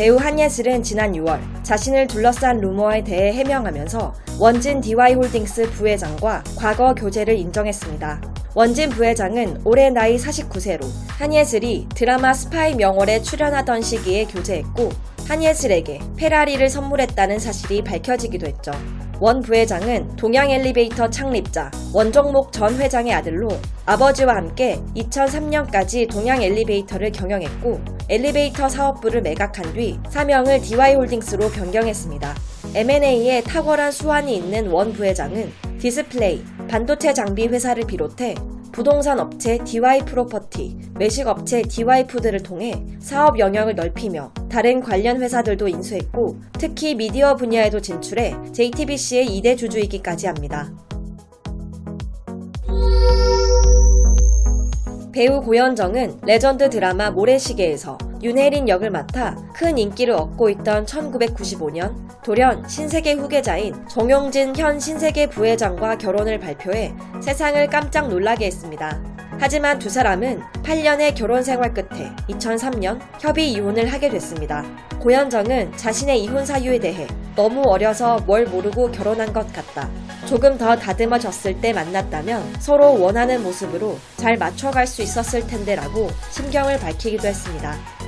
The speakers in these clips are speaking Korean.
배우 한예슬은 지난 6월 자신을 둘러싼 루머에 대해 해명하면서 원진 DY홀딩스 부회장과 과거 교제를 인정했습니다. 원진 부회장은 올해 나이 49세로 한예슬이 드라마 스파이 명월에 출연하던 시기에 교제했고 한예슬에게 페라리를 선물했다는 사실이 밝혀지기도 했죠. 원 부회장은 동양 엘리베이터 창립자 원종목 전 회장의 아들로 아버지와 함께 2003년까지 동양 엘리베이터를 경영했고 엘리베이터 사업부를 매각한 뒤 사명을 DY홀딩스로 변경했습니다. M&A에 탁월한 수완이 있는 원 부회장은 디스플레이, 반도체 장비 회사를 비롯해 부동산 업체 DY 프로퍼티, 외식 업체 DY 푸드를 통해 사업 영역을 넓히며 다른 관련 회사들도 인수했고 특히 미디어 분야에도 진출해 JTBC의 2대 주주이기까지 합니다. 배우 고현정은 레전드 드라마 모래시계에서 윤혜린 역을 맡아 큰 인기를 얻고 있던 1995년 돌연 신세계 후계자인 정용진 현 신세계 부회장과 결혼을 발표해 세상을 깜짝 놀라게 했습니다. 하지만 두 사람은 8년의 결혼 생활 끝에 2003년 협의 이혼을 하게 됐습니다. 고현정은 자신의 이혼 사유에 대해 너무 어려서 뭘 모르고 결혼한 것 같다. 조금 더 다듬어졌을 때 만났다면 서로 원하는 모습으로 잘 맞춰갈 수 있었을 텐데 라고 심경을 밝히기도 했습니다.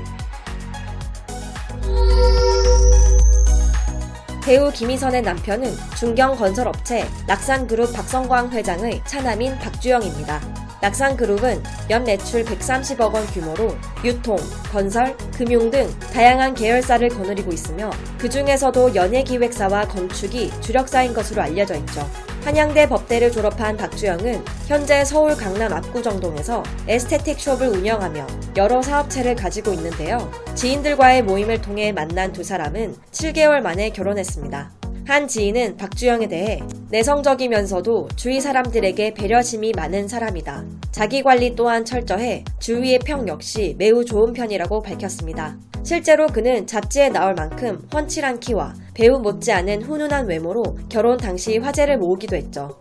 배우 김희선의 남편은 중경건설업체 낙산그룹 박성광 회장의 차남인 박주영입니다. 낙산그룹은 연 매출 130억 원 규모로 유통, 건설, 금융 등 다양한 계열사를 거느리고 있으며 그 중에서도 연예기획사와 건축이 주력사인 것으로 알려져 있죠. 한양대 법대를 졸업한 박주영은 현재 서울 강남 압구정동에서 에스테틱 숍을 운영하며 여러 사업체를 가지고 있는데요. 지인들과의 모임을 통해 만난 두 사람은 7개월 만에 결혼했습니다. 한 지인은 박주영에 대해 내성적이면서도 주위 사람들에게 배려심이 많은 사람이다. 자기 관리 또한 철저해 주위의 평 역시 매우 좋은 편이라고 밝혔습니다. 실제로 그는 잡지에 나올 만큼 훤칠한 키와 배우 못지않은 훈훈한 외모로 결혼 당시 화제를 모으기도 했죠.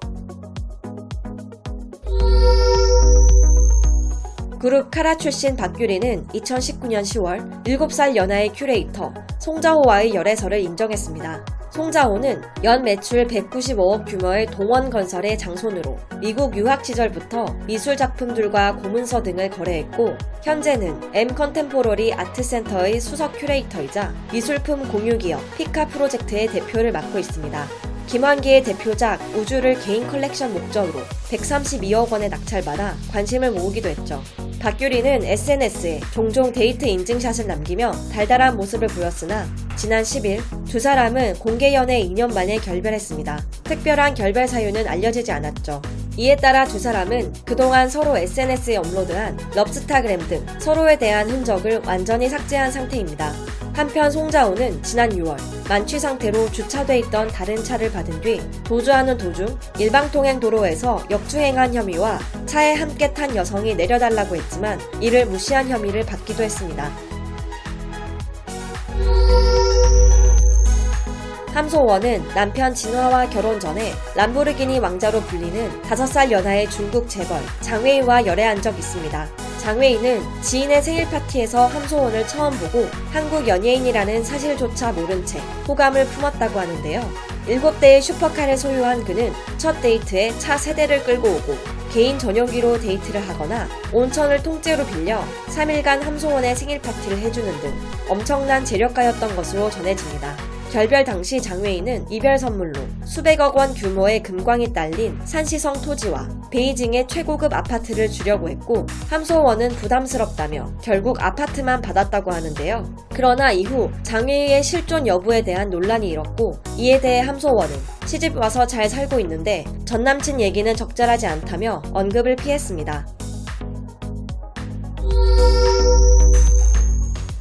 그룹 카라 출신 박규리는 2019년 10월 7살 연하의 큐레이터 송자호와의 열애설을 인정했습니다. 송자호는 연 매출 195억 규모의 동원 건설의 장손으로 미국 유학 시절부터 미술 작품들과 고문서 등을 거래했고 현재는 M 컨템포러리 아트센터의 수석 큐레이터이자 미술품 공유 기업 피카 프로젝트의 대표를 맡고 있습니다. 김환기의 대표작 우주를 개인 컬렉션 목적으로 132억 원에 낙찰받아 관심을 모으기도 했죠. 박규리는 SNS에 종종 데이트 인증샷을 남기며 달달한 모습을 보였으나 지난 10일 두 사람은 공개 연애 2년 만에 결별했습니다. 특별한 결별 사유는 알려지지 않았죠. 이에 따라 두 사람은 그동안 서로 SNS에 업로드한 럽스타그램 등 서로에 대한 흔적을 완전히 삭제한 상태입니다. 한편 송자호는 지난 6월 만취 상태로 주차돼 있던 다른 차를 받은 뒤 도주하는 도중 일방통행 도로에서 역주행한 혐의와 차에 함께 탄 여성이 내려달라고 했지만 이를 무시한 혐의를 받기도 했습니다. 함소원은 남편 진화와 결혼 전에 람보르기니 왕자로 불리는 5살 연하의 중국 재벌 장웨이와 열애한 적 있습니다. 장웨이는 지인의 생일 파티에서 함소원을 처음 보고 한국 연예인이라는 사실조차 모른 채 호감을 품었다고 하는데요. 7대의 슈퍼카를 소유한 그는 첫 데이트에 차 3대를 끌고 오고 개인 전용기로 데이트를 하거나 온천을 통째로 빌려 3일간 함소원의 생일 파티를 해주는 등 엄청난 재력가였던 것으로 전해집니다. 결별 당시 장웨이는 이별 선물로 수백억 원 규모의 금광이 딸린 산시성 토지와 베이징의 최고급 아파트를 주려고 했고 함소원은 부담스럽다며 결국 아파트만 받았다고 하는데요. 그러나 이후 장웨이의 실존 여부에 대한 논란이 일었고 이에 대해 함소원은 시집 와서 잘 살고 있는데 전 남친 얘기는 적절하지 않다며 언급을 피했습니다.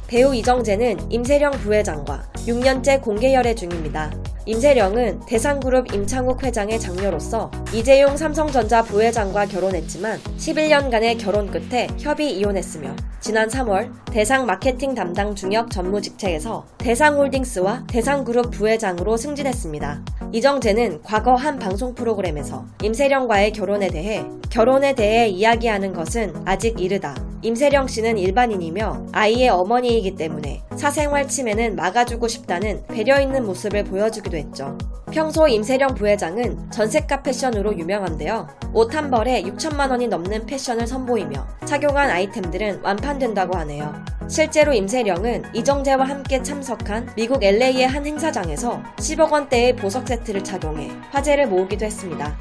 배우 이정재는 임세령 부회장과 6년째 공개 열애 중입니다. 임세령은 대상그룹 임창욱 회장의 장녀로서 이재용 삼성전자 부회장과 결혼했지만 11년간의 결혼 끝에 협의 이혼했으며 지난 3월 대상 마케팅 담당 중역 전무 직책에서 대상홀딩스와 대상그룹 부회장으로 승진했습니다. 이정재는 과거 한 방송 프로그램에서 임세령과의 결혼에 대해 결혼에 대해 이야기하는 것은 아직 이르다. 임세령 씨는 일반인이며 아이의 어머니이기 때문에 사생활 침해는 막아주고 싶다는 배려 있는 모습을 보여주기도 했죠. 평소 임세령 부회장은 전세가 패션으로 유명한데요. 옷 한 벌에 6천만 원이 넘는 패션을 선보이며 착용한 아이템들은 완판된다고 하네요. 실제로 임세령은 이정재와 함께 참석한 미국 LA의 한 행사장에서 10억 원대의 보석 세트를 착용해 화제를 모으기도 했습니다.